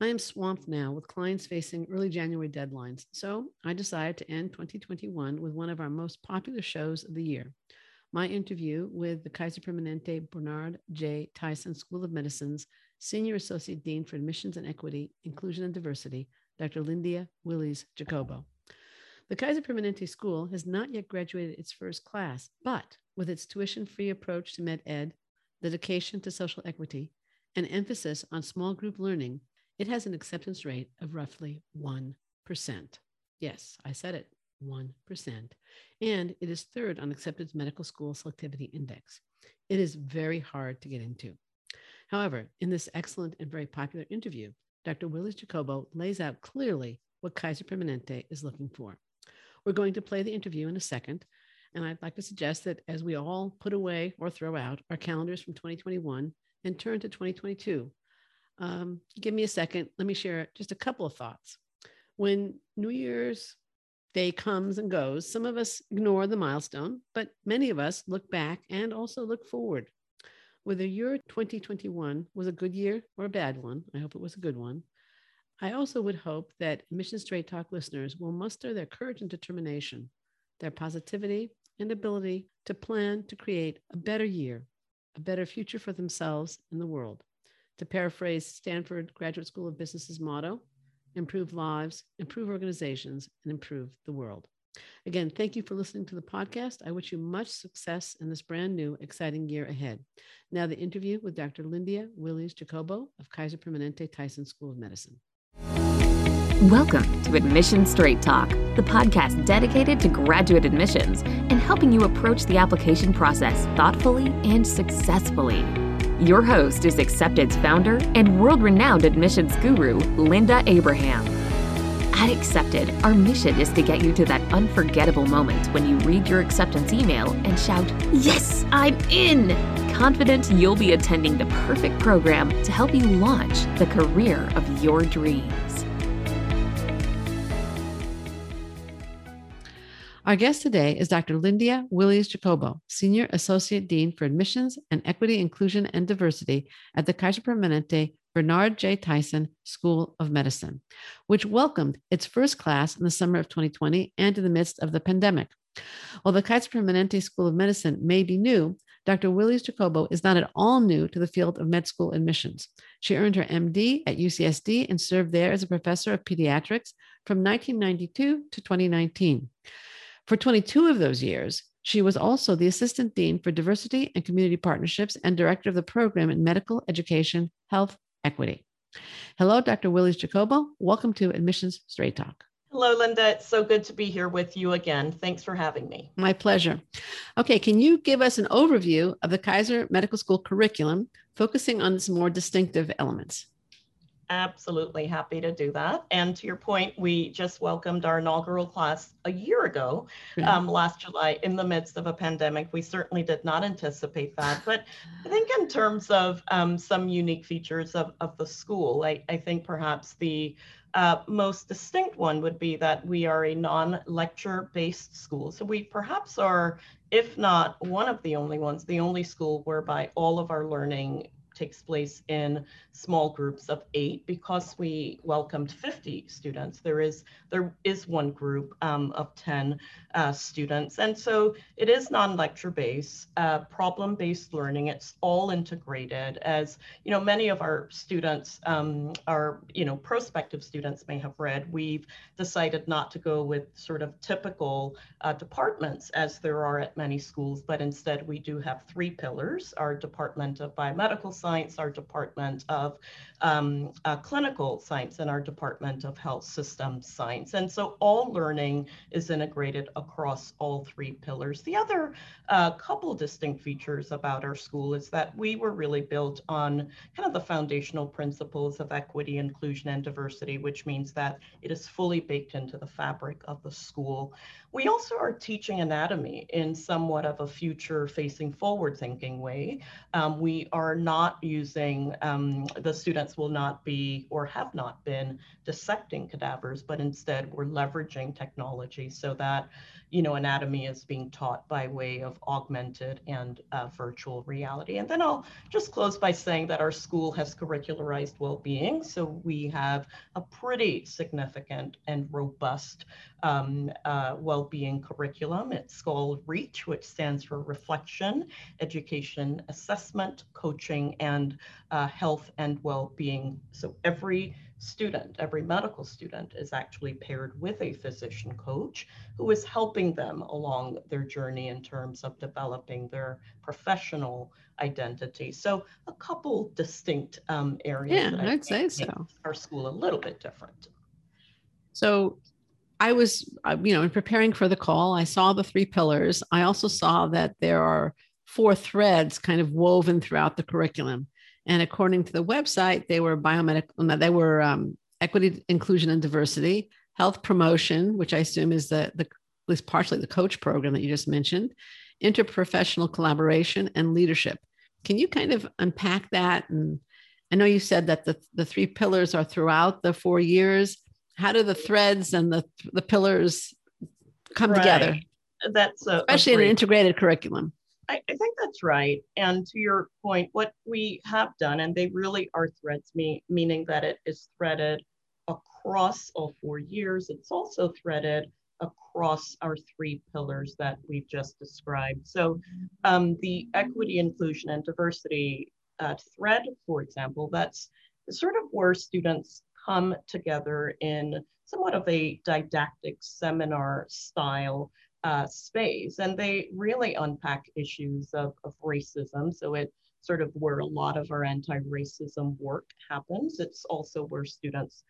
I am swamped now with clients facing early January deadlines, so I decided to end 2021 with one of our most popular shows of the year. My interview with the Kaiser Permanente Bernard J. Tyson School of Medicine's Senior Associate Dean for Admissions and Equity, Inclusion and Diversity, Dr. Lindia Willies Jacobo. The Kaiser Permanente School has not yet graduated its first class, but with its tuition free approach to med ed, dedication to social equity, and emphasis on small group learning, it has an acceptance rate of roughly 1%. Yes, I said it, 1%. And it is third on Accepted's Medical School Selectivity Index. It is very hard to get into. However, in this excellent and very popular interview, Dr. Willies Jacobo lays out clearly what Kaiser Permanente is looking for. We're going to play the interview in a second, and I'd like to suggest that as we all put away or throw out our calendars from 2021 and turn to 2022, um, give me a second. Let me share just a couple of thoughts. When New Year's Day comes and goes, some of us ignore the milestone, but many of us look back and also look forward. Whether your 2021 was a good year or a bad one, I hope it was a good one. I also would hope that Mission Straight Talk listeners will muster their courage and determination, their positivity and ability to plan to create a better year, a better future for themselves and the world. To paraphrase Stanford Graduate School of Business's motto, improve lives, improve organizations, and improve the world. Again, thank you for listening to the podcast. I wish you much success in this brand new, exciting year ahead. Now, the interview with Dr. Lindia Willies Jacobo of Kaiser Permanente Tyson School of Medicine. Welcome to Admission Straight Talk, the podcast dedicated to graduate admissions and helping you approach the application process thoughtfully and successfully. Your host is Accepted's founder and world renowned admissions guru, Linda Abraham. At Accepted, our mission is to get you to that unforgettable moment when you read your acceptance email and shout, Yes, I'm in! Confident you'll be attending the perfect program to help you launch the career of your dreams. Our guest today is Dr. Lindia Willies Jacobo, Senior Associate Dean for Admissions and Equity, Inclusion, and Diversity at the Kaiser Permanente Bernard J. Tyson School of Medicine, which welcomed its first class in the summer of 2020 and in the midst of the pandemic. While the Kaiser Permanente School of Medicine may be new, Dr. Willies Jacobo is not at all new to the field of med school admissions. She earned her MD at UCSD and served there as a professor of pediatrics from 1992 to 2019. For 22 of those years, she was also the Assistant Dean for Diversity and Community Partnerships and Director of the Program in Medical Education, Health, Equity. Hello, Dr. Willies Jacobo. Welcome to Admissions Straight Talk. Hello, Linda. It's so good to be here with you again. Thanks for having me. My pleasure. Okay, can you give us an overview of the Kaiser Medical School curriculum, focusing on its more distinctive elements? Absolutely happy to do that. And to your point, we just welcomed our inaugural class a year ago, um, last July, in the midst of a pandemic. We certainly did not anticipate that. But I think, in terms of um, some unique features of, of the school, I, I think perhaps the uh, most distinct one would be that we are a non lecture based school. So we perhaps are, if not one of the only ones, the only school whereby all of our learning takes place in small groups of eight because we welcomed 50 students. There is there is one group um, of 10 uh, students, and so it is non-lecture based, uh, problem-based learning. It's all integrated. As you know, many of our students, um, our you know prospective students may have read. We've decided not to go with sort of typical uh, departments as there are at many schools, but instead we do have three pillars: our Department of Biomedical Science, our Department of of um, uh, clinical science and our Department of Health Systems Science. And so all learning is integrated across all three pillars. The other uh, couple distinct features about our school is that we were really built on kind of the foundational principles of equity, inclusion, and diversity, which means that it is fully baked into the fabric of the school. We also are teaching anatomy in somewhat of a future facing forward thinking way. Um, we are not using um, the students will not be or have not been dissecting cadavers, but instead we're leveraging technology so that you know, anatomy is being taught by way of augmented and uh, virtual reality. And then I'll just close by saying that our school has curricularized well-being. So we have a pretty significant and robust um, uh, well-being curriculum. It's called REACH, which stands for Reflection, Education, Assessment, Coaching, and uh, Health and Well-being. So every student, every medical student is actually paired with a physician coach who is helping them along their journey in terms of developing their professional identity. So a couple distinct um, areas. Yeah, I'd say so. Our school a little bit different. So I was, uh, you know, in preparing for the call, I saw the three pillars. I also saw that there are four threads kind of woven throughout the curriculum. And according to the website, they were biomedical, they were um, equity, inclusion, and diversity, health promotion, which I assume is the, the, at least partially the coach program that you just mentioned, interprofessional collaboration, and leadership. Can you kind of unpack that? And I know you said that the, the three pillars are throughout the four years. How do the threads and the, the pillars come right. together? That's a, especially a in an integrated curriculum. I, I, think that's right. And to your point, what we have done, and they really are threads, me, meaning that it is threaded across all four years. It's also threaded across our three pillars that we've just described. So um, the equity, inclusion, and diversity uh, thread, for example, that's sort of where students come together in somewhat of a didactic seminar style uh, space. And they really unpack issues of, of racism. So it sort of where a lot of our anti-racism work happens. It's also where students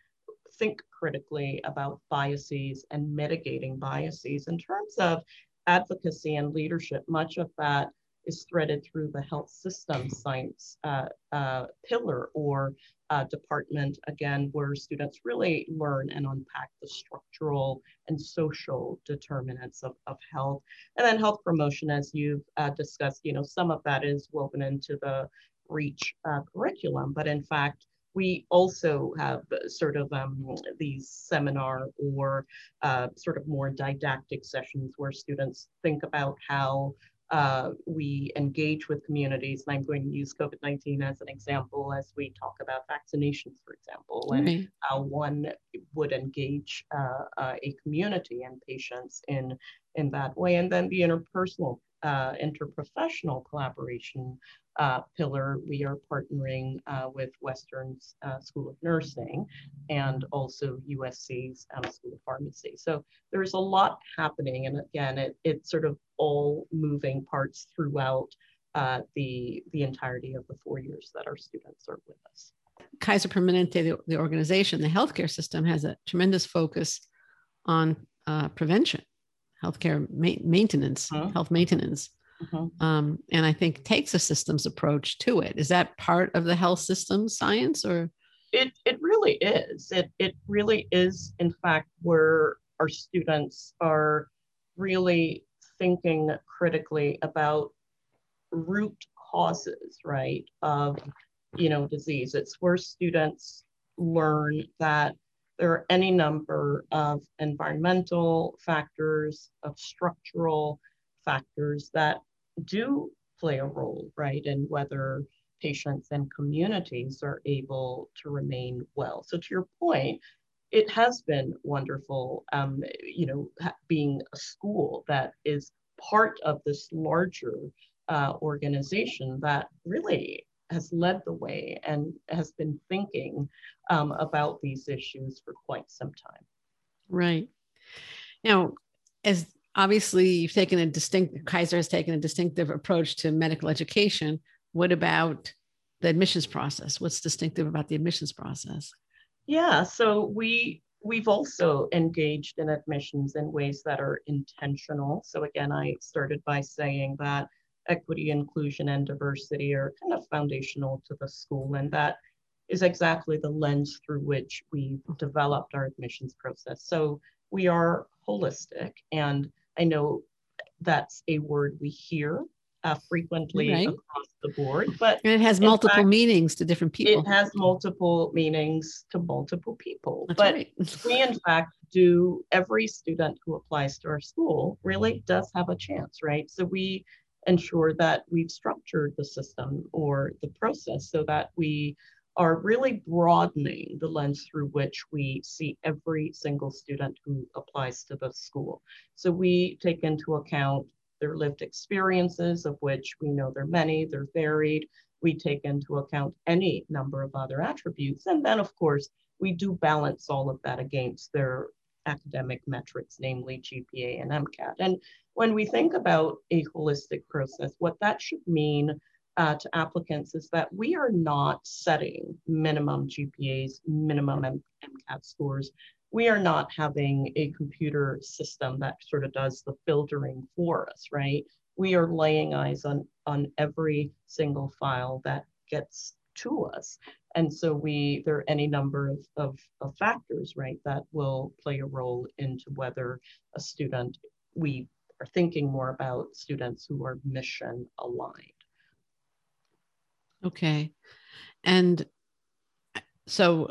think critically about biases and mitigating biases. In terms of advocacy and leadership, much of that is threaded through the health system science uh, uh, pillar or uh, department, again, where students really learn and unpack the structural and social determinants of, of health. And then health promotion, as you've uh, discussed, you know, some of that is woven into the REACH uh, curriculum, but in fact, we also have sort of um, these seminar or uh, sort of more didactic sessions where students think about how uh, we engage with communities. And I'm going to use COVID 19 as an example as we talk about vaccinations, for example, and right. how one would engage uh, uh, a community and patients in, in that way. And then the interpersonal, uh, interprofessional collaboration uh, pillar, we are partnering uh, with Western uh, School of Nursing and also USC's um, School of Pharmacy. So there's a lot happening. And again, it, it's sort of all moving parts throughout uh, the, the entirety of the four years that our students are with us. Kaiser Permanente, the, the organization, the healthcare system has a tremendous focus on uh, prevention, healthcare ma- maintenance, uh-huh. health maintenance. Mm-hmm. Um, and I think takes a systems approach to it. Is that part of the health systems science or? It, it really is. It, it really is, in fact, where our students are really thinking critically about root causes, right, of, you know, disease. It's where students learn that there are any number of environmental factors, of structural factors that do play a role, right, in whether patients and communities are able to remain well. So to your point, it has been wonderful, um, you know, being a school that is part of this larger uh, organization that really has led the way and has been thinking um, about these issues for quite some time. Right. Now, as obviously you've taken a distinct kaiser has taken a distinctive approach to medical education what about the admissions process what's distinctive about the admissions process yeah so we we've also engaged in admissions in ways that are intentional so again i started by saying that equity inclusion and diversity are kind of foundational to the school and that is exactly the lens through which we've developed our admissions process so we are holistic and I know that's a word we hear uh, frequently right. across the board. But and it has multiple fact, meanings to different people. It has multiple meanings to multiple people. That's but right. we, in fact, do every student who applies to our school really does have a chance, right? So we ensure that we've structured the system or the process so that we are really broadening the lens through which we see every single student who applies to the school. So we take into account their lived experiences, of which we know there are many, they're varied. We take into account any number of other attributes. And then, of course, we do balance all of that against their academic metrics, namely GPA and MCAT. And when we think about a holistic process, what that should mean uh, to applicants is that we are not setting minimum GPAs, minimum M- MCAT scores. We are not having a computer system that sort of does the filtering for us, right? We are laying eyes on, on every single file that gets to us. And so we there are any number of, of, of factors, right, that will play a role into whether a student, we are thinking more about students who are mission aligned. Okay. And so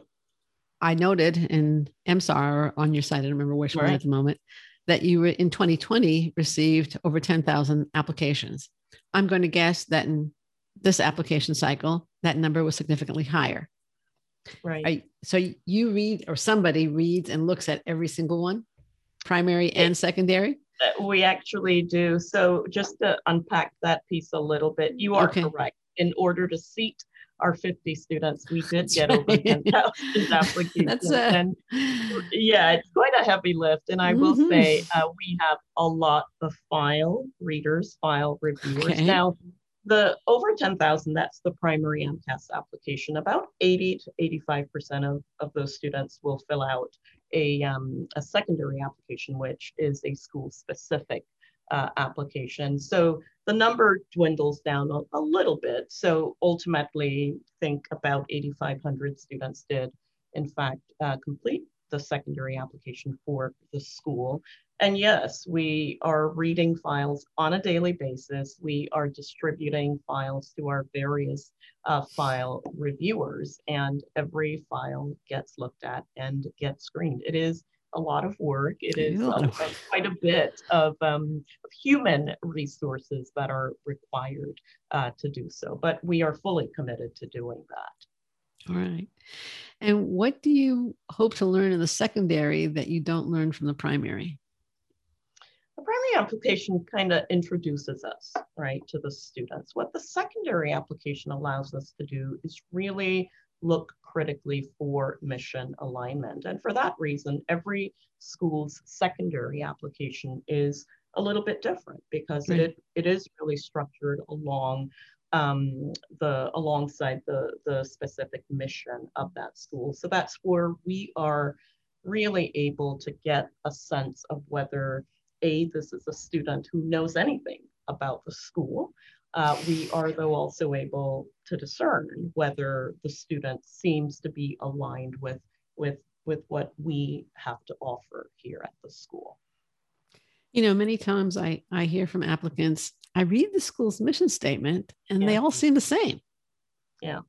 I noted in MSAR on your site, I don't remember which right. one at the moment, that you were in 2020 received over 10,000 applications. I'm going to guess that in this application cycle, that number was significantly higher. Right. So you read, or somebody reads and looks at every single one, primary and secondary? We actually do. So just to unpack that piece a little bit, you are okay. correct in order to seat our 50 students, we did get over 10,000 applications. That's a... and yeah, it's quite a heavy lift. And I will mm-hmm. say uh, we have a lot of file readers, file reviewers. Okay. Now, the over 10,000, that's the primary AMCAS application. About 80 to 85% of, of those students will fill out a, um, a secondary application, which is a school specific uh, application. So the number dwindles down a, a, little bit. So ultimately, think about 8,500 students did, in fact, uh, complete the secondary application for the school. And yes, we are reading files on a daily basis. We are distributing files to our various uh, file reviewers, and every file gets looked at and gets screened. It is a lot of work. It is a, quite a bit of, um, human resources that are required uh, to do so, but we are fully committed to doing that. All right. And what do you hope to learn in the secondary that you don't learn from the primary? The primary application kind of introduces us, right, to the students. What the secondary application allows us to do is really look critically for mission alignment. And for that reason, every school's secondary application is a little bit different because right. it, it is really structured along um, the alongside the, the specific mission of that school. So that's where we are really able to get a sense of whether A, this is a student who knows anything about the school, uh, we are though also able to discern whether the student seems to be aligned with, with, with what we have to offer here at the school. You know, many times I, I hear from applicants, I read the school's mission statement and yeah. they all seem the same. Yeah.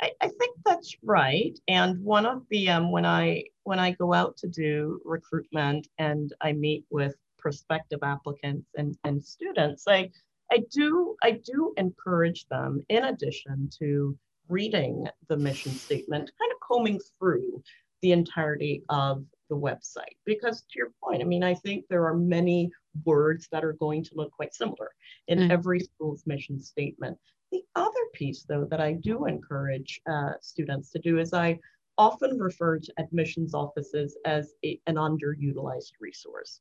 I, I think that's right. And one of the um, when I when I go out to do recruitment and I meet with prospective applicants and, and students, I I do I do encourage them in addition to reading the mission statement, kind of combing through the entirety of the website. Because to your point, I mean, I think there are many words that are going to look quite similar in mm. every school's mission statement. The other piece, though, that I do encourage uh, students to do is I often refer to admissions offices as a, an underutilized resource.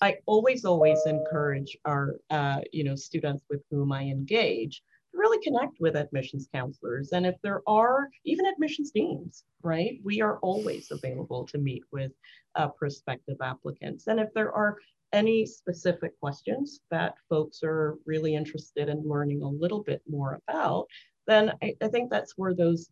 I always, always encourage our, uh, you know, students with whom I engage to really connect with admissions counselors. And if there are even admissions deans, right, we are always available to meet with uh, prospective applicants. And if there are any specific questions that folks are really interested in learning a little bit more about, then I, I think that's where those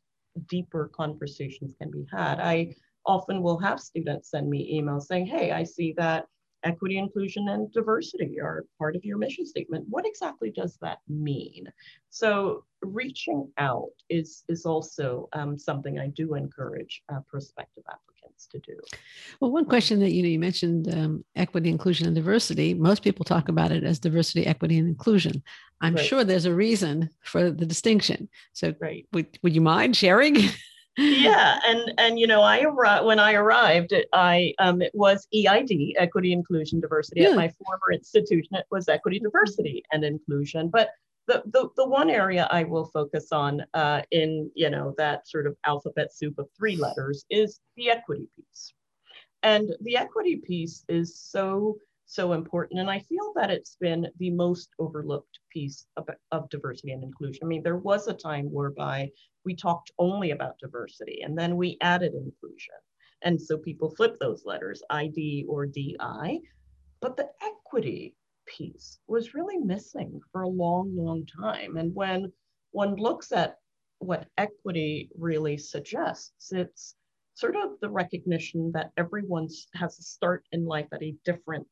deeper conversations can be had. I often will have students send me emails saying, hey, I see that equity, inclusion, and diversity are part of your mission statement. What exactly does that mean? So reaching out is, is also um, something I do encourage uh, prospective applicants to do. Well, one question that you know you mentioned um, equity, inclusion, and diversity. Most people talk about it as diversity, equity, and inclusion. I'm right. sure there's a reason for the distinction. So, right. would, would you mind sharing? yeah, and and you know, I arrived when I arrived, I um, it was EID, Equity, Inclusion, Diversity. Yeah. At my former institution, it was Equity, Diversity, and Inclusion. But the the, the one area I will focus on uh, in you know that sort of alphabet soup of three letters is the equity piece, and the equity piece is so so important. And I feel that it's been the most overlooked piece of, of, diversity and inclusion. I mean, there was a time whereby we talked only about diversity and then we added inclusion. And so people flip those letters, ID or DI. But the equity piece was really missing for a long, long time. And when one looks at what equity really suggests, it's sort of the recognition that everyone has a start in life at a different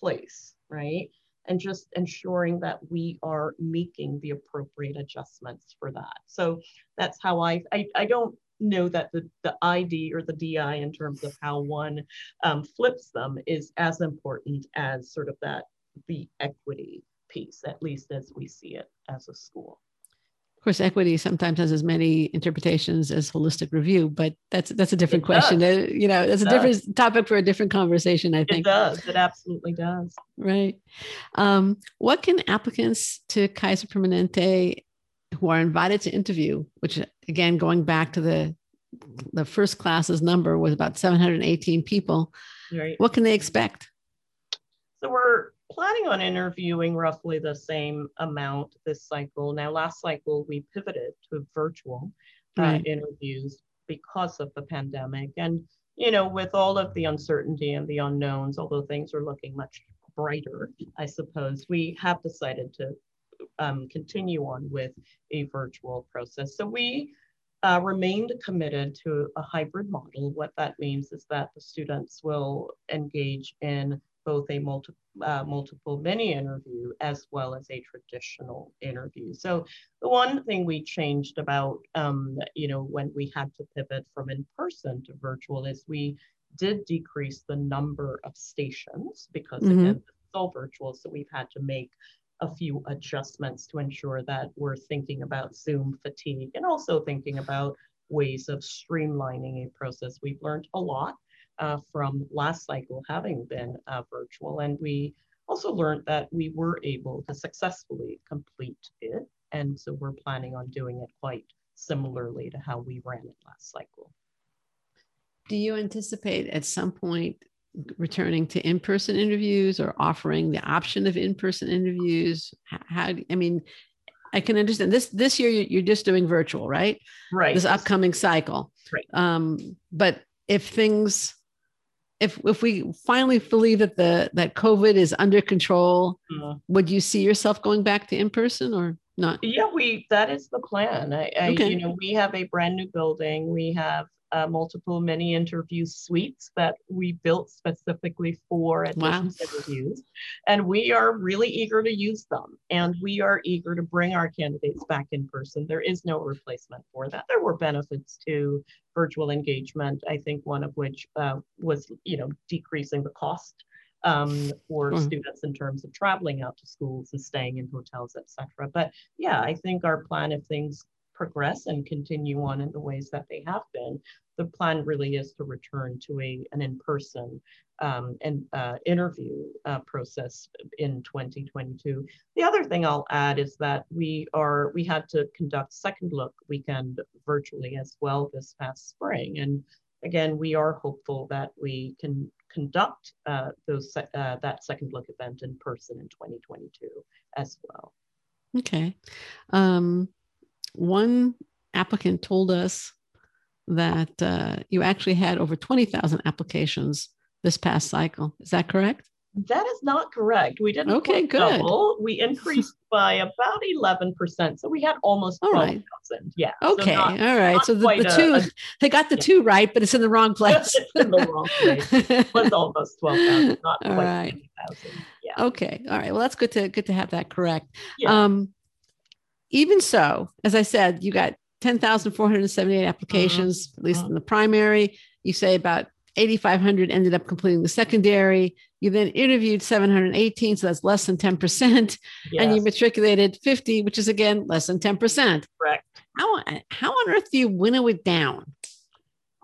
place, right? And just ensuring that we are making the appropriate adjustments for that. So that's how I, I, I don't know that the, the ID or the DI in terms of how one um, flips them is as important as sort of that, the equity piece, at least as we see it as a school. Of course, equity sometimes has as many interpretations as holistic review, but that's that's a different it question. Uh, you know, it's a different topic for a different conversation. I think it does. It absolutely does. Right. Um, what can applicants to Kaiser Permanente who are invited to interview, which again, going back to the the first class's number was about 718 people. Right. What can they expect? So we're planning on interviewing roughly the same amount this cycle. Now, last cycle, we pivoted to virtual uh, right. interviews because of the pandemic. And, you know, with all of the uncertainty and the unknowns, although things are looking much brighter, I suppose, we have decided to um, continue on with a virtual process. So we uh, remained committed to a hybrid model. What that means is that the students will engage in both a multi, uh, multiple mini interview as well as a traditional interview. So the one thing we changed about, um, you know, when we had to pivot from in person to virtual is we did decrease the number of stations because mm-hmm. again, it's all virtual. So we've had to make a few adjustments to ensure that we're thinking about Zoom fatigue and also thinking about ways of streamlining a process. We've learned a lot uh, from last cycle having been uh, virtual. And we also learned that we were able to successfully complete it. And so we're planning on doing it quite similarly to how we ran it last cycle. Do you anticipate at some point returning to in-person interviews or offering the option of in-person interviews? How, I mean, I can understand this. This year you're just doing virtual, right? Right. This upcoming cycle. Right. Um, but if things if if we finally believe that the that COVID is under control, mm-hmm. would you see yourself going back to in person or not? Yeah, we that is the plan. I, I okay. you know we have a brand new building. We have uh, multiple mini interview suites that we built specifically for admissions wow. interviews. And we are really eager to use them. And we are eager to bring our candidates back in person. There is no replacement for that. There were benefits to virtual engagement, I think one of which uh, was, you know, decreasing the cost um, for mm-hmm. students in terms of traveling out to schools and staying in hotels, etc. But yeah, I think our plan, if things progress and continue on in the ways that they have been, the plan really is to return to a, an in-person um, and, uh, interview uh, process in 2022. The other thing I'll add is that we are we had to conduct second look weekend virtually as well this past spring, and again we are hopeful that we can conduct uh, those uh, that second look event in person in 2022 as well. Okay. Um, one applicant told us that uh, you actually had over 20,000 applications this past cycle. Is that correct? That is not correct. We didn't okay, good. double. We increased by about 11%. So we had almost 12,000. Right. Yeah. Okay. So not, all right. So the, the two, a, they got the yeah. two right, but it's in the wrong place. it's in the wrong place. It was almost 12,000, not all quite right. 20,000. Yeah. Okay. All right. Well, that's good to good to have that correct. Yeah. Um, even so, as I said, you got 10,478 applications, mm-hmm. at least mm-hmm. in the primary. You say about 8,500 ended up completing the secondary. You then interviewed 718, so that's less than 10%. Yes. And you matriculated 50, which is again less than 10%. Correct. How, how on earth do you winnow it down?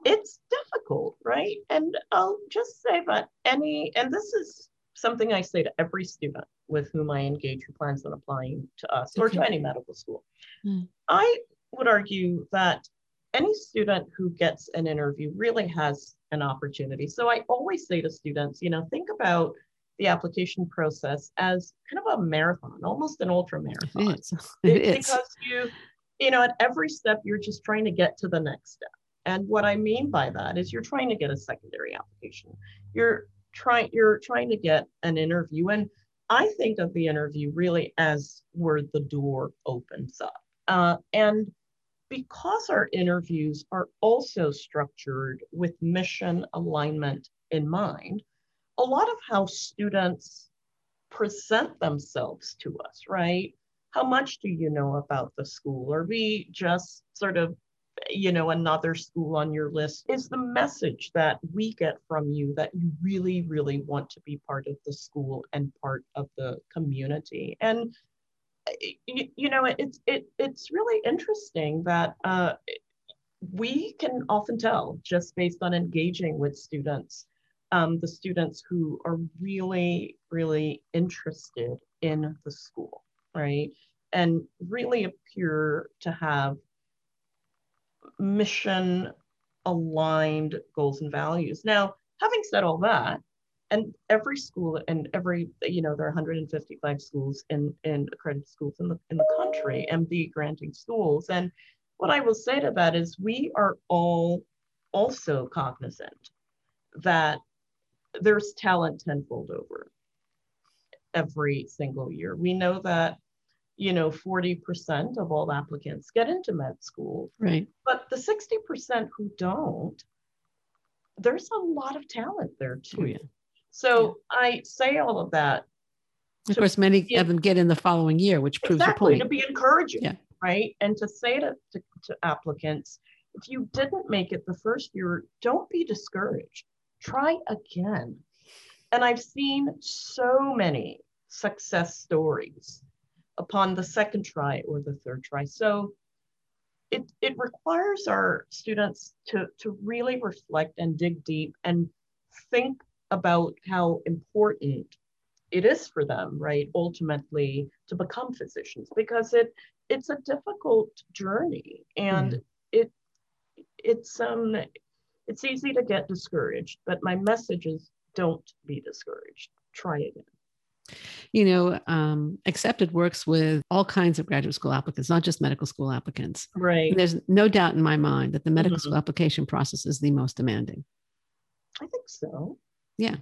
It's difficult, right? And I'll just say that any, and this is something I say to every student with whom I engage who plans on applying to us or to any medical school. Mm. I would argue that any student who gets an interview really has an opportunity. So I always say to students, you know, think about the application process as kind of a marathon, almost an ultra marathon. It is. It is. Because you, you know, at every step, you're just trying to get to the next step. And what I mean by that is you're trying to get a secondary application. You're trying, you're trying to get an interview. And I think of the interview really as where the door opens up. Uh, and because our interviews are also structured with mission alignment in mind, a lot of how students present themselves to us, right? How much do you know about the school? Are we just sort of, you know, another school on your list? Is the message that we get from you that you really, really want to be part of the school and part of the community? And you, you know, it's it, it's really interesting that uh, we can often tell just based on engaging with students, um, the students who are really, really interested in the school, right? And really appear to have mission aligned goals and values. Now, having said all that, and every school and every you know there are 155 schools in in accredited schools in the in the country MD granting schools and what I will say to that is we are all also cognizant that there's talent tenfold over every single year. We know that you know 40% of all applicants get into med school right but the 60% who don't there's a lot of talent there too oh, yeah. So yeah. I say all of that. Of course, many of them get in the following year, which proves exactly, your point. To be encouraging, yeah. right? And to say to, to, to applicants, if you didn't make it the first year, don't be discouraged. Try again. And I've seen so many success stories upon the second try or the third try. So it, it requires our students to, to really reflect and dig deep and think about how important it is for them, right, ultimately to become physicians because it it's a difficult journey and mm. it it's um it's easy to get discouraged, but my message is don't be discouraged. Try again. You know, um, accepted works with all kinds of graduate school applicants, not just medical school applicants. Right. And there's no doubt in my mind that the medical mm-hmm. school application process is the most demanding. I think so. Yeah.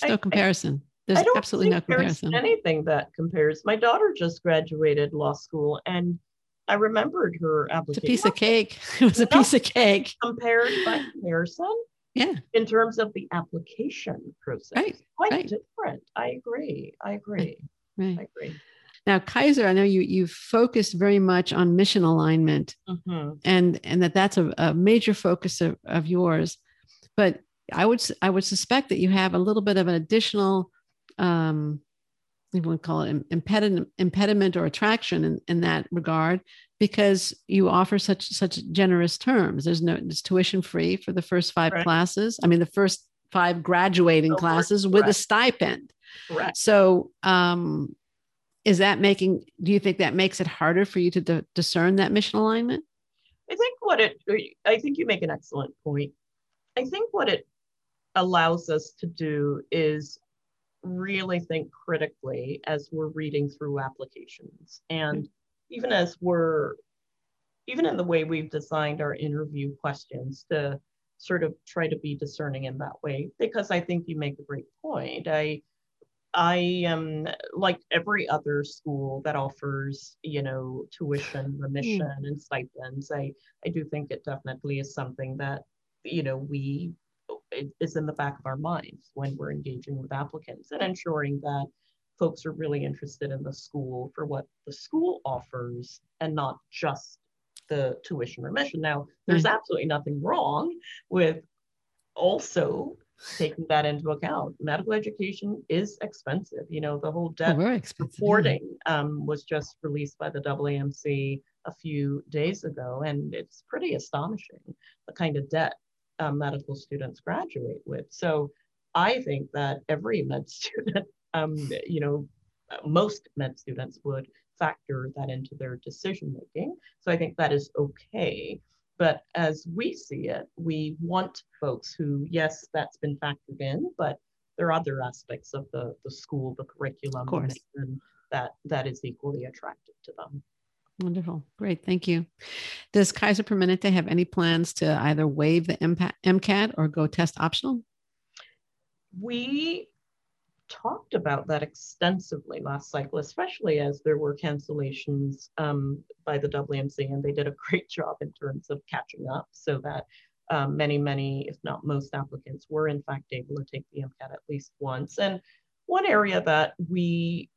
There's no comparison. There's absolutely no comparison. anything that compares. My daughter just graduated law school and I remembered her application. It's a piece of cake. It was a piece of cake. Compared by comparison. Yeah. In terms of the application process. Right. Quite right. different. I agree. I agree. Right. I agree. Now, Kaiser, I know you you've focused very much on mission alignment, mm-hmm. and and that that's a, a major focus of, of yours. But I would I would suspect that you have a little bit of an additional, um, you would call it impediment, impediment or attraction in, in that regard, because you offer such such generous terms. There's no it's tuition free for the first five right. classes. I mean, the first five graduating oh, classes with a stipend. Correct. So, um, is that making? Do you think that makes it harder for you to d- discern that mission alignment? I think what it. I think you make an excellent point. I think what it allows us to do is really think critically as we're reading through applications and even as we're even in the way we've designed our interview questions to sort of try to be discerning in that way because i think you make a great point i I am like every other school that offers, you know, tuition remission mm. and stipends. I I do think it definitely is something that, you know, we it is in the back of our minds when we're engaging with applicants and ensuring that folks are really interested in the school for what the school offers and not just the tuition remission. Now, there's mm. absolutely nothing wrong with also taking that into account. Medical education is expensive. You know, the whole debt oh, reporting um, was just released by the AAMC a few days ago, and it's pretty astonishing the kind of debt um, medical students graduate with. So I think that every med student, um, you know, most med students would factor that into their decision making. So I think that is okay. But as we see it, we want folks who, yes, that's been factored in, but there are other aspects of the, the school, the curriculum, and that that is equally attractive to them. Wonderful. Great. Thank you. Does Kaiser Permanente have any plans to either waive the MCAT or go test optional? We talked about that extensively last cycle, especially as there were cancellations um, by the AAMC, and they did a great job in terms of catching up so that um, many, many, if not most applicants were in fact able to take the MCAT at least once. And one area that we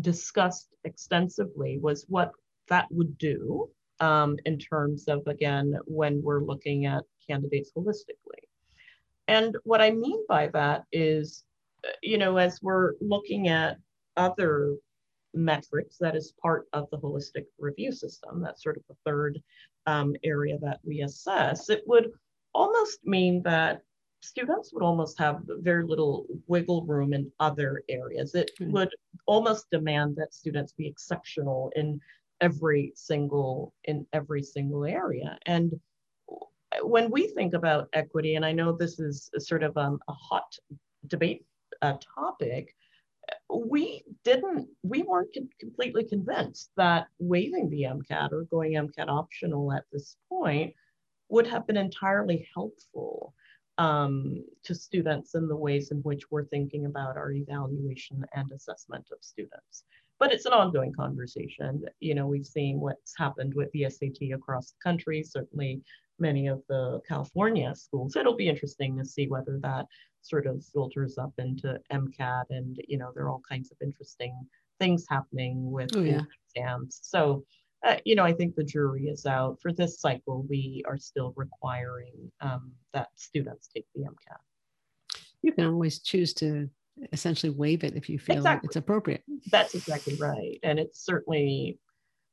discussed extensively was what that would do um, in terms of, again, when we're looking at candidates holistically. And what I mean by that is, uh, you know, as we're looking at other metrics, that is part of the holistic review system, that's sort of the third um, area that we assess, it would almost mean that students would almost have very little wiggle room in other areas. It mm-hmm. would almost demand that students be exceptional in every single in every single area. And when we think about equity and i know this is sort of um, a hot debate uh, topic we didn't we weren't completely convinced that waiving the mcat or going mcat optional at this point would have been entirely helpful um, to students in the ways in which we're thinking about our evaluation and assessment of students but it's an ongoing conversation. You know, we've seen what's happened with the SAT across the country, certainly many of the California schools. It'll be interesting to see whether that sort of filters up into MCAT and, you know, there are all kinds of interesting things happening with oh, yeah. exams. So, uh, you know, I think the jury is out. For this cycle, we are still requiring um, that students take the MCAT. You can always choose to essentially waive it if you feel exactly. it's appropriate. That's exactly right. And it's certainly,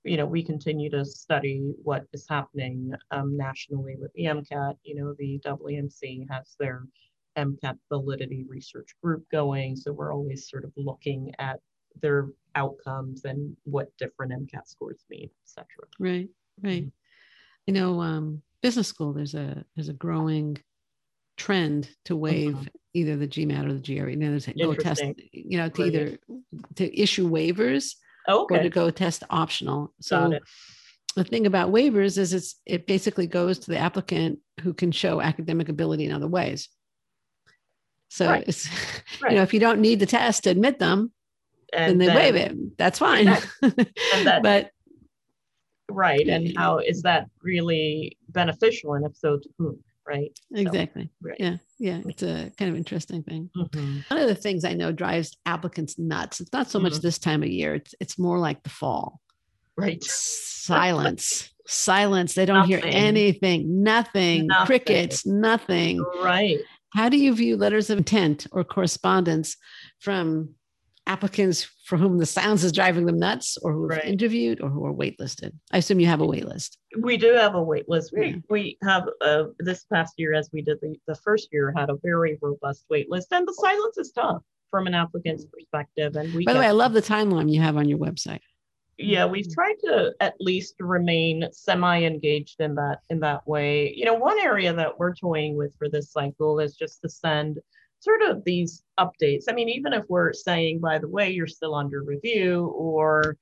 you know, we continue to study what is happening um, nationally with the MCAT. You know, the AAMC has their MCAT validity research group going. So we're always sort of looking at their outcomes and what different MCAT scores mean, et cetera. Right, right. Mm-hmm. You know, um, business school, there's a there's a growing trend to waive mm-hmm. either the GMAT or the GRE. You know, go test, you know, to either to issue waivers okay. or to go test optional. So the thing about waivers is it's it basically goes to the applicant who can show academic ability in other ways. So right. it's right. you know, if you don't need the test to admit them, and then they then, waive it. That's fine. That, but right. And how is that really beneficial? And if so, to whom? Right? Exactly. So, right. Yeah. Yeah. It's a kind of interesting thing. Mm-hmm. One of the things I know drives applicants nuts. It's not so mm-hmm. much this time of year. It's it's more like the fall. Right. Silence. Silence. They don't nothing. hear anything. Nothing. nothing. Crickets. Nothing. Right. How do you view letters of intent or correspondence from applicants for whom the sounds is driving them nuts or who have right. interviewed or who are waitlisted? I assume you have a waitlist. We do have a waitlist. We, yeah. we have uh, this past year, as we did the, the first year, had a very robust waitlist. And the silence is tough from an applicant's perspective. And we by the way, I love the timeline you have on your website. Yeah, we've tried to at least remain semi-engaged in that in that way. You know, one area that we're toying with for this cycle is just to send sort of these updates. I mean, even if we're saying, by the way, you're still under review, or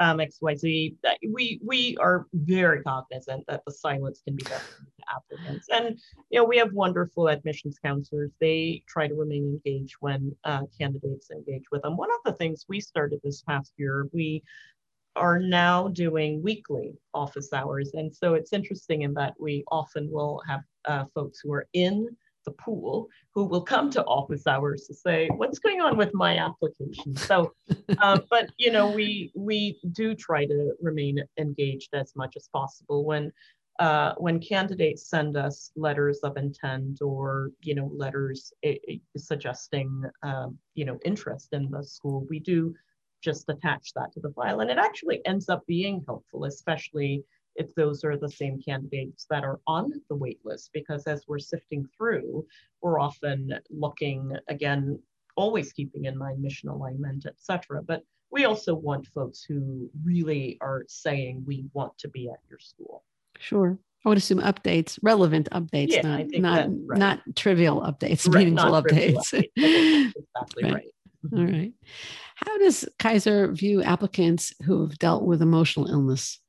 um, XYZ, we we are very cognizant that the silence can be detrimental to applicants. And you know, we have wonderful admissions counselors. They try to remain engaged when uh, candidates engage with them. One of the things we started this past year, we are now doing weekly office hours. And so it's interesting in that we often will have uh, folks who are in the pool who will come to office hours to say what's going on with my application? So um, but you know we we do try to remain engaged as much as possible when uh, when candidates send us letters of intent or you know letters eh, eh, suggesting um, you know interest in the school we do just attach that to the file. And it actually ends up being helpful especially if those are the same candidates that are on the wait list, because as we're sifting through, we're often looking again, always keeping in mind mission alignment, et cetera. But we also want folks who really are saying we want to be at your school. Sure. I would assume updates, relevant updates, yeah, not not, right. not trivial updates, right, meaningful updates. updates. exactly right. right. All right. How does Kaiser view applicants who have dealt with emotional illness?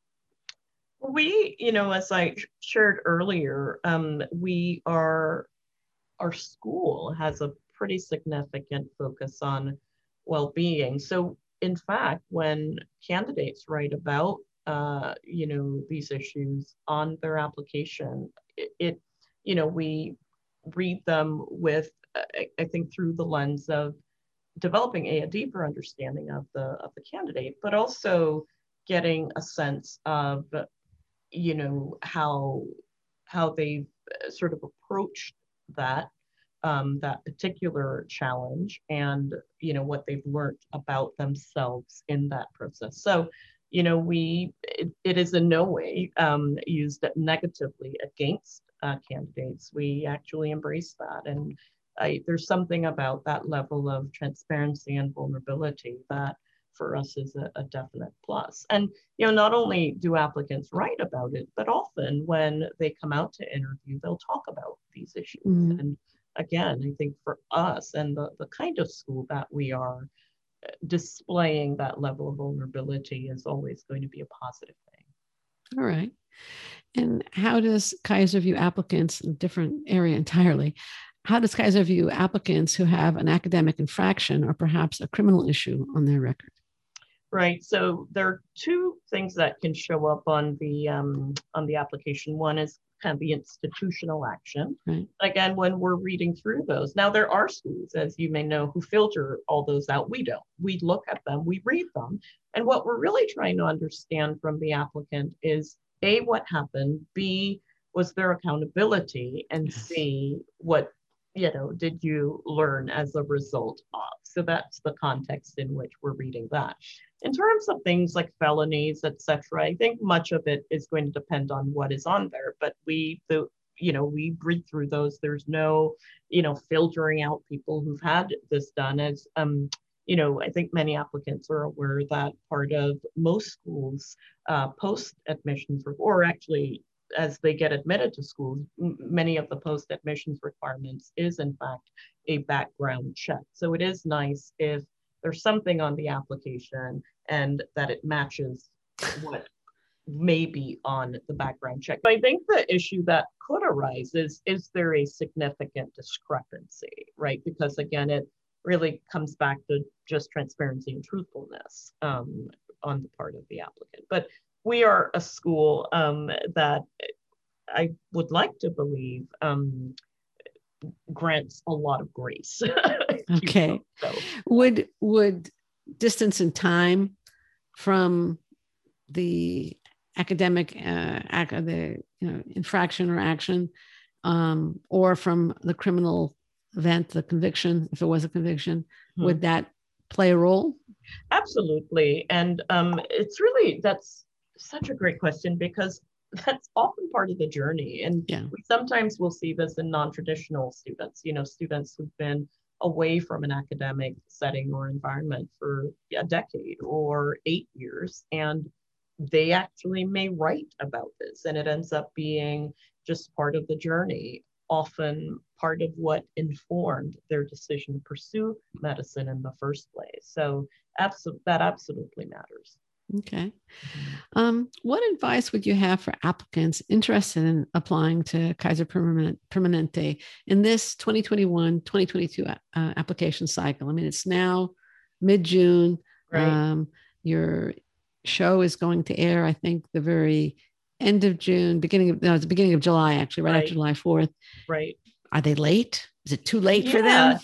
We, you know, as I shared earlier, um, we are, our school has a pretty significant focus on well-being. So in fact, when candidates write about, uh, you know, these issues on their application, it, it you know, we read them with, I, I think through the lens of developing a, a deeper understanding of the, of the candidate, but also getting a sense of you know how how they've uh, sort of approached that um, that particular challenge and you know what they've learned about themselves in that process. So you know we it, it is in no way um, used negatively against uh, candidates. We actually embrace that. And I, there's something about that level of transparency and vulnerability that for us is a, a, definite plus. And you know, not only do applicants write about it, but often when they come out to interview, they'll talk about these issues. Mm-hmm. And again, I think for us and the, the kind of school that we are, uh, displaying that level of vulnerability is always going to be a positive thing. All right. And how does Kaiser view applicants in a different area entirely? How does Kaiser view applicants who have an academic infraction or perhaps a criminal issue on their record? Right? So there are two things that can show up on the um, on the application. One is kind of the institutional action. Right. Again, when we're reading through those, now there are schools, as you may know, who filter all those out. We don't. We look at them, we read them, and what we're really trying to understand from the applicant is a what happened, b was there accountability, and c what you know did you learn as a result of. So that's the context in which we're reading that. In terms of things like felonies, etc., I think much of it is going to depend on what is on there. But we, the you know, we read through those. There's no, you know, filtering out people who've had this done. As um, you know, I think many applicants are aware that part of most schools uh, post admissions, or actually as they get admitted to schools, many of the post admissions requirements is in fact a background check. So it is nice if there's something on the application and that it matches what may be on the background check. I think the issue that could arise is is there a significant discrepancy, right? Because again, it really comes back to just transparency and truthfulness um, on the part of the applicant. But we are a school um, that I would like to believe um, grants a lot of grace. okay. So. Would would distance and time from the academic uh, ac- the you know infraction or action um, or from the criminal event the conviction if it was a conviction mm-hmm. would that play a role absolutely and um, it's really that's such a great question because that's often part of the journey and yeah. we sometimes will see this in non-traditional students you know students who've been away from an academic setting or environment for a decade or eight years. And they actually may write about this, and it ends up being just part of the journey, often part of what informed their decision to pursue medicine in the first place. So, absolutely, that absolutely matters. Okay. Um, what advice would you have for applicants interested in applying to Kaiser Permanente in this 2021 2022 uh, application cycle? I mean, it's now mid June. Right. Um, your show is going to air, I think, the very end of June, beginning of no, it's the beginning of July, actually, right, right. after July 4th. Right. Are they late? Is it too late yeah, for them?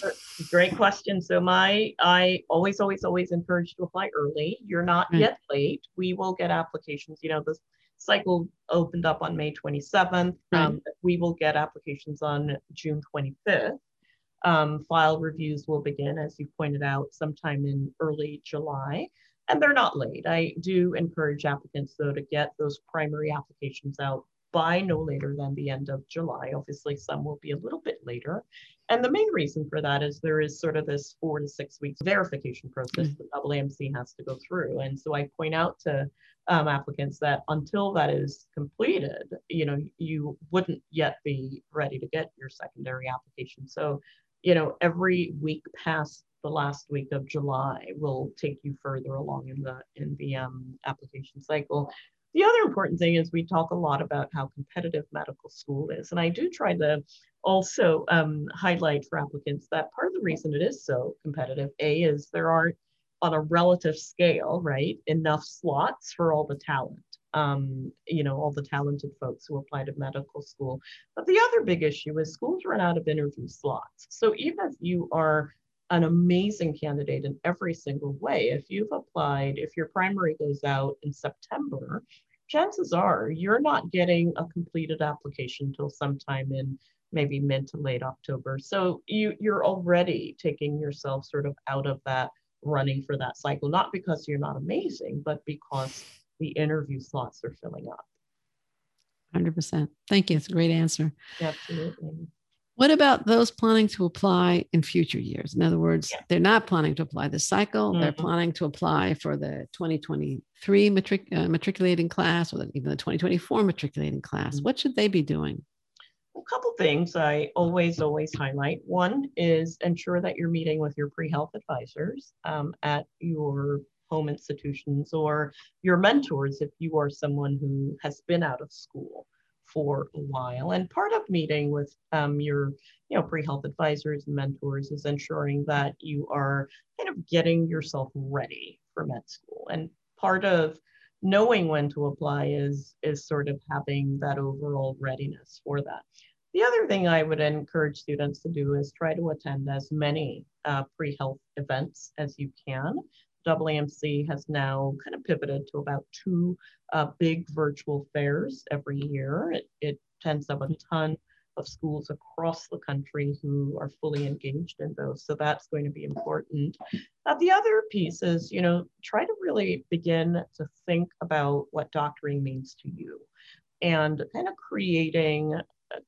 Great question. So my I always, always, always encourage to apply early. You're not right. yet late. We will get applications. You know, the cycle opened up on May 27th. Right. Um, we will get applications on June 25th. Um, file reviews will begin, as you pointed out, sometime in early July. And they're not late. I do encourage applicants, though, to get those primary applications out by no later than the end of July. Obviously, some will be a little bit later. And the main reason for that is there is sort of this four to six weeks verification process mm-hmm. that AAMC has to go through. And so I point out to um, applicants that until that is completed, you know, you wouldn't yet be ready to get your secondary application. So, you know, every week past the last week of July will take you further along in the in the um, application cycle. The other important thing is we talk a lot about how competitive medical school is. And I do try to also um, highlight for applicants that part of the reason it is so competitive, A, is there aren't on a relative scale, right, enough slots for all the talent. Um, you know, all the talented folks who apply to medical school. But the other big issue is schools run out of interview slots. So even if you are an amazing candidate in every single way. If you've applied, if your primary goes out in September, chances are you're not getting a completed application until sometime in maybe mid to late October. So you you're already taking yourself sort of out of that running for that cycle, not because you're not amazing, but because the interview slots are filling up. 100%. Thank you. It's a great answer. Absolutely. What about those planning to apply in future years? In other words, yeah. they're not planning to apply this cycle. Mm-hmm. They're planning to apply for the 2023 matric, uh, matriculating class or the, even the 2024 matriculating class. Mm-hmm. What should they be doing? A couple things I always, always highlight. One is ensure that you're meeting with your pre health advisors um, at your home institutions or your mentors if you are someone who has been out of school for a while. And part of meeting with um, your, you know, pre-health advisors and mentors is ensuring that you are kind of getting yourself ready for med school. And part of knowing when to apply is is sort of having that overall readiness for that. The other thing I would encourage students to do is try to attend as many uh, pre-health events as you can. AAMC has now kind of pivoted to about two uh, big virtual fairs every year. It, it tends to have a ton of schools across the country who are fully engaged in those. So that's going to be important. Uh, the other piece is, you know, try to really begin to think about what doctoring means to you and kind of creating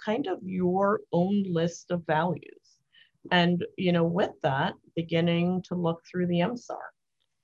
kind of your own list of values. And, you know, with that, beginning to look through the MSAR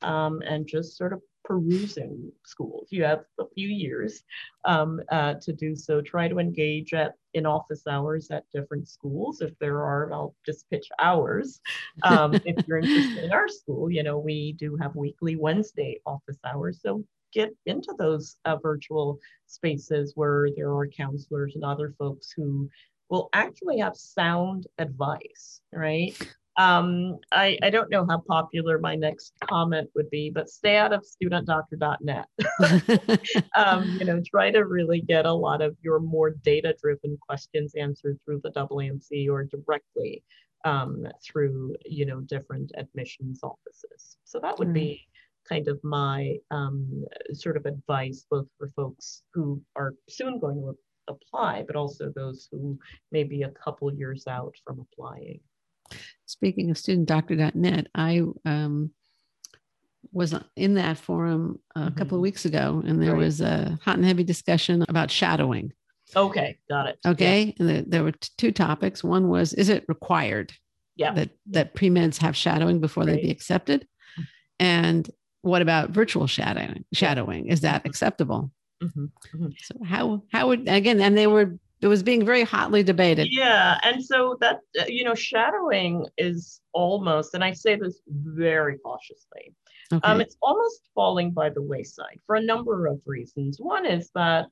um, and just sort of perusing schools. You have a few years um, uh, to do so. Try to engage at in office hours at different schools. If there are, I'll just pitch hours. Um, if you're interested in our school, you know we do have weekly Wednesday office hours. So get into those uh, virtual spaces where there are counselors and other folks who will actually have sound advice, right? Um, I, I don't know how popular my next comment would be, but stay out of studentdoctor.net. um, you know, try to really get a lot of your more data-driven questions answered through the AAMC or directly um, through, you know, different admissions offices. So that would mm. be kind of my um, sort of advice, both for folks who are soon going to apply, but also those who may be a couple years out from applying. Speaking of studentdoctor.net, I um, was in that forum a mm-hmm. couple of weeks ago, and there right. was a hot and heavy discussion about shadowing. Okay, got it. Okay, yeah. and the, there were t- two topics. One was, is it required yeah. that that pre meds have shadowing before right. they be accepted? And what about virtual shadowing? Shadowing is that mm-hmm. acceptable? Mm-hmm. Mm-hmm. So how how would again? And they were it was being very hotly debated. Yeah, and so that uh, you know, shadowing is almost, and I say this very cautiously, okay. um, it's almost falling by the wayside for a number of reasons. One is that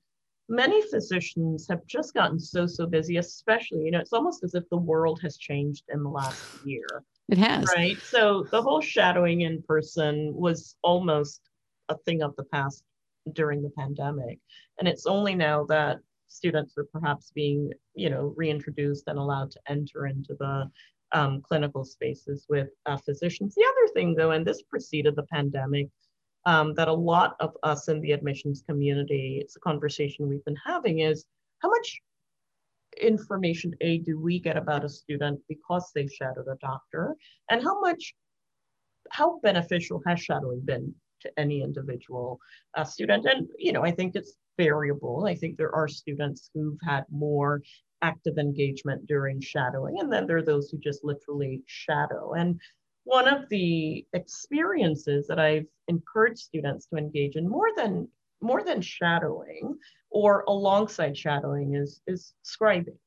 many physicians have just gotten so so busy, especially you know, it's almost as if the world has changed in the last year. It has, right? So the whole shadowing in person was almost a thing of the past during the pandemic, and it's only now that students are perhaps being, you know, reintroduced and allowed to enter into the um, clinical spaces with uh, physicians. The other thing, though, and this preceded the pandemic, um, that a lot of us in the admissions community, it's a conversation we've been having, is how much information a do we get about a student because they've shadowed a doctor, and how much, how beneficial has shadowing been to any individual uh, student? And you know, I think it's variable. I think there are students who've had more active engagement during shadowing, and then there are those who just literally shadow. And one of the experiences that I've encouraged students to engage in more than more than shadowing or alongside shadowing is is scribing.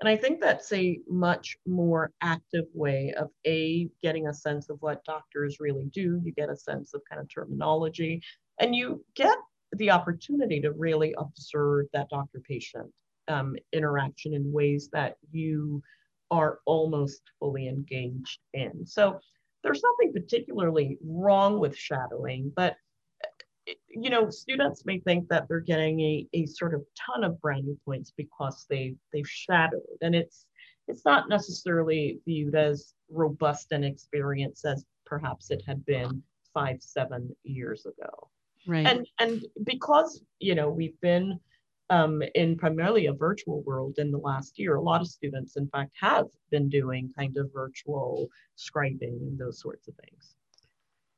And I think that's a much more active way of A, getting a sense of what doctors really do. You get a sense of kind of terminology, and you get the opportunity to really observe that doctor patient um, interaction in ways that you are almost fully engaged in. So there's nothing particularly wrong with shadowing, but you know, students may think that they're getting a, a sort of ton of brownie points because they they've shadowed, and it's it's not necessarily viewed as robust an experience as perhaps it had been five seven years ago. Right. And and because you know we've been um, in primarily a virtual world in the last year, a lot of students, in fact, have been doing kind of virtual scribing and those sorts of things.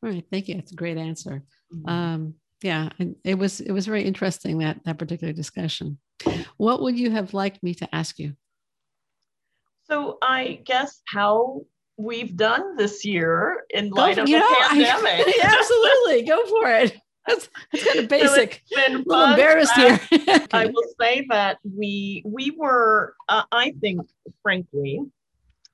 Right. Thank you. That's a great answer. Mm-hmm. Um, yeah, it was it was very interesting that that particular discussion. What would you have liked me to ask you? So I guess how we've done this year in light of the know, pandemic. I, absolutely, go for it. That's, that's kind of basic. So been I'm embarrassed here. okay. I will say that we we were, uh, I think, frankly,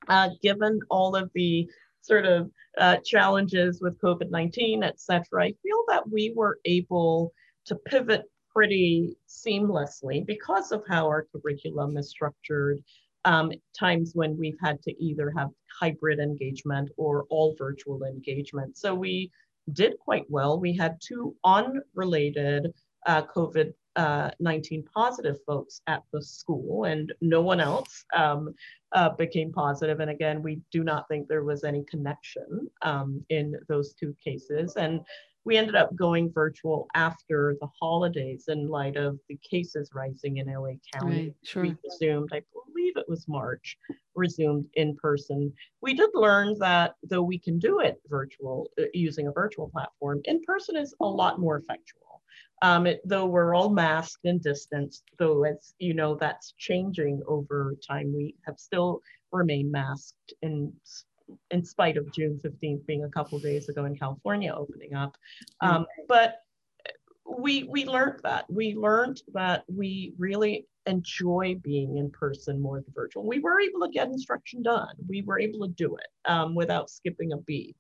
uh, given all of the sort of uh, challenges with COVID nineteen, et cetera, I feel that we were able to pivot pretty seamlessly because of how our curriculum is structured. Um, times when we've had to either have hybrid engagement or all virtual engagement. So we did quite well. We had two unrelated uh, COVID uh, 19 positive folks at the school, and no one else um, uh, became positive. And again, we do not think there was any connection um, in those two cases. And we ended up going virtual after the holidays in light of the cases rising in LA County. Right, sure. We resumed, I believe it was March, resumed in person. We did learn that though we can do it virtual uh, using a virtual platform, in person is a lot more effectual. Um, it, though we're all masked and distanced, though as you know, that's changing over time. We have still remained masked in in spite of June 15th being a couple days ago in California opening up. Um, but we we learned that we learned that we really enjoy being in person more than virtual. We were able to get instruction done. We were able to do it um, without skipping a beat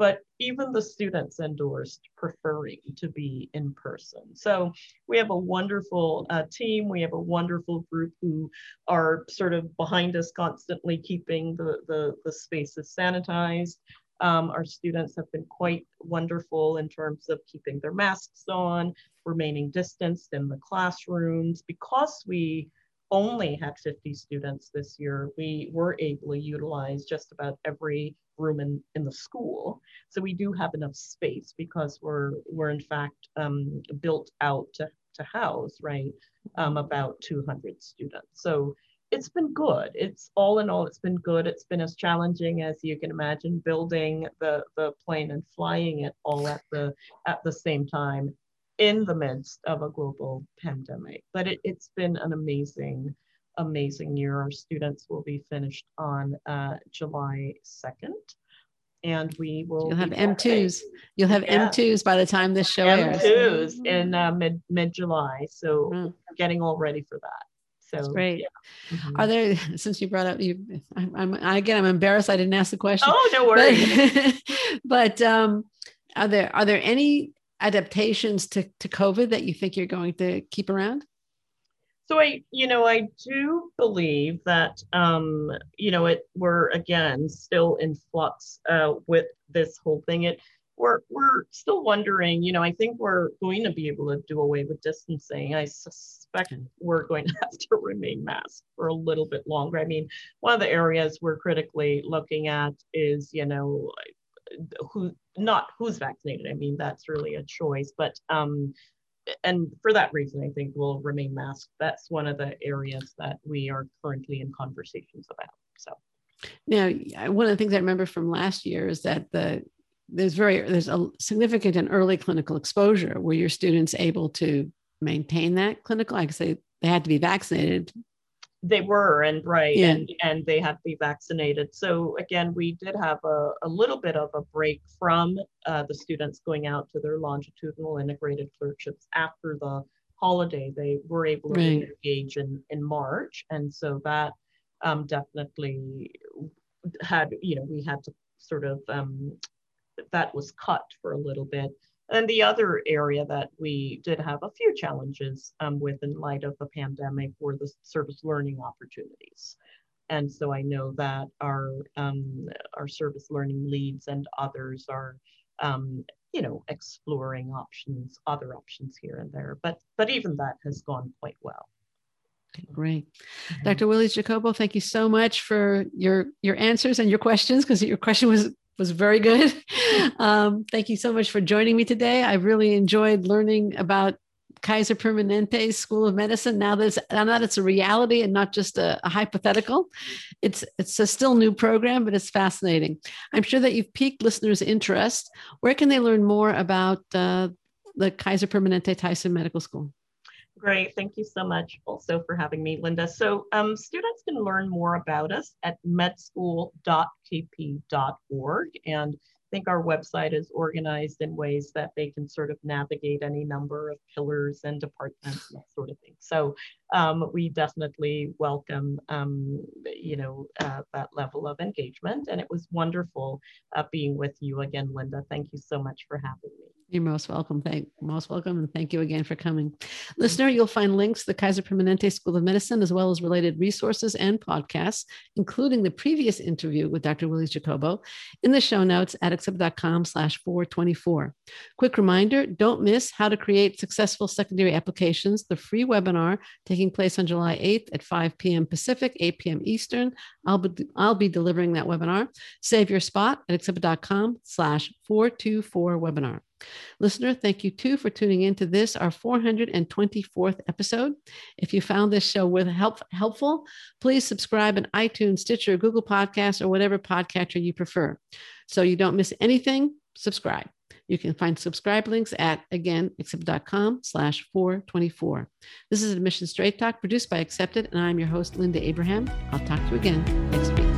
but even the students endorsed preferring to be in person. So we have a wonderful uh, team. We have a wonderful group who are sort of behind us constantly keeping the, the, the spaces sanitized. Um, our students have been quite wonderful in terms of keeping their masks on, remaining distanced in the classrooms. Because we only had 50 students this year, we were able to utilize just about every room in, in the school. So we do have enough space because we're, we're in fact um, built out to, to house, right, um, about 200 students. So it's been good. It's all in all, it's been good. It's been as challenging as you can imagine building the, the plane and flying it all at the, at the same time in the midst of a global pandemic. But it, it's been an amazing amazing year. Our students will be finished on uh, July 2nd. And we will. You'll have M2s. You'll have yeah. M2s by the time this show M2s airs. in uh, mid mid July. So mm. getting all ready for that. So That's great. Yeah. Mm-hmm. Are there, since you brought up you, I'm, I'm, again, I'm embarrassed I didn't ask the question. Oh, no worries. But, but um, are there, are there any adaptations to, to COVID that you think you're going to keep around? So I, you know, I do believe that, um, you know, it we're again still in flux uh, with this whole thing. It we're we're still wondering. You know, I think we're going to be able to do away with distancing. I suspect we're going to have to remain masked for a little bit longer. I mean, one of the areas we're critically looking at is, you know, who not who's vaccinated. I mean, that's really a choice, but um, and for that reason, I think we'll remain masked. That's one of the areas that we are currently in conversations about. So now, one of the things I remember from last year is that the there's very there's a significant and early clinical exposure where your students able to maintain that clinical. I say, they had to be vaccinated, they were and right yeah. and and they had to be vaccinated so again we did have a, a little bit of a break from uh, the students going out to their longitudinal integrated clerkships after the holiday they were able to right. engage in in march and so that um, definitely had you know we had to sort of um, that was cut for a little bit and the other area that we did have a few challenges um, with in light of the pandemic were the service learning opportunities. And so I know that our, um, our service learning leads and others are, um, you know, exploring options, other options here and there. But, but even that has gone quite well. Great. Mm-hmm. Dr. Willies Jacobo, thank you so much for your your answers and your questions because your question was was very good. Um, thank you so much for joining me today. I really enjoyed learning about Kaiser Permanente School of Medicine. Now that it's, now that it's a reality and not just a, a, hypothetical, it's it's a still new program, but it's fascinating. I'm sure that you've piqued listeners' interest. Where can they learn more about uh, the Kaiser Permanente Tyson Medical School? Great. Thank you so much also for having me, Linda. So um, students can learn more about us at medschool.kp.org. And I think our website is organized in ways that they can sort of navigate any number of pillars and departments and that sort of thing. So um, we definitely welcome, um, you know, uh, that level of engagement. And it was wonderful uh, being with you again, Linda. Thank you so much for having me. You're most welcome. Thank most welcome, and thank you again for coming, listener. You'll find links to the Kaiser Permanente School of Medicine as well as related resources and podcasts, including the previous interview with Dr. Willies Jacobo, in the show notes at accepted.com/slash 424. Quick reminder: don't miss how to create successful secondary applications. The free webinar taking place on July 8th at 5 p.m. Pacific, 8 p.m. Eastern. I'll be I'll be delivering that webinar. Save your spot at accepted.com/slash 424 webinar. Listener, thank you too for tuning in to this, our 424th episode. If you found this show with help, helpful, please subscribe in iTunes, Stitcher, Google Podcasts, or whatever podcatcher you prefer. So you don't miss anything, subscribe. You can find subscribe links at, again, accepted.com slash 424. This is Admission Straight Talk produced by Accepted, and I'm your host, Linda Abraham. I'll talk to you again next week.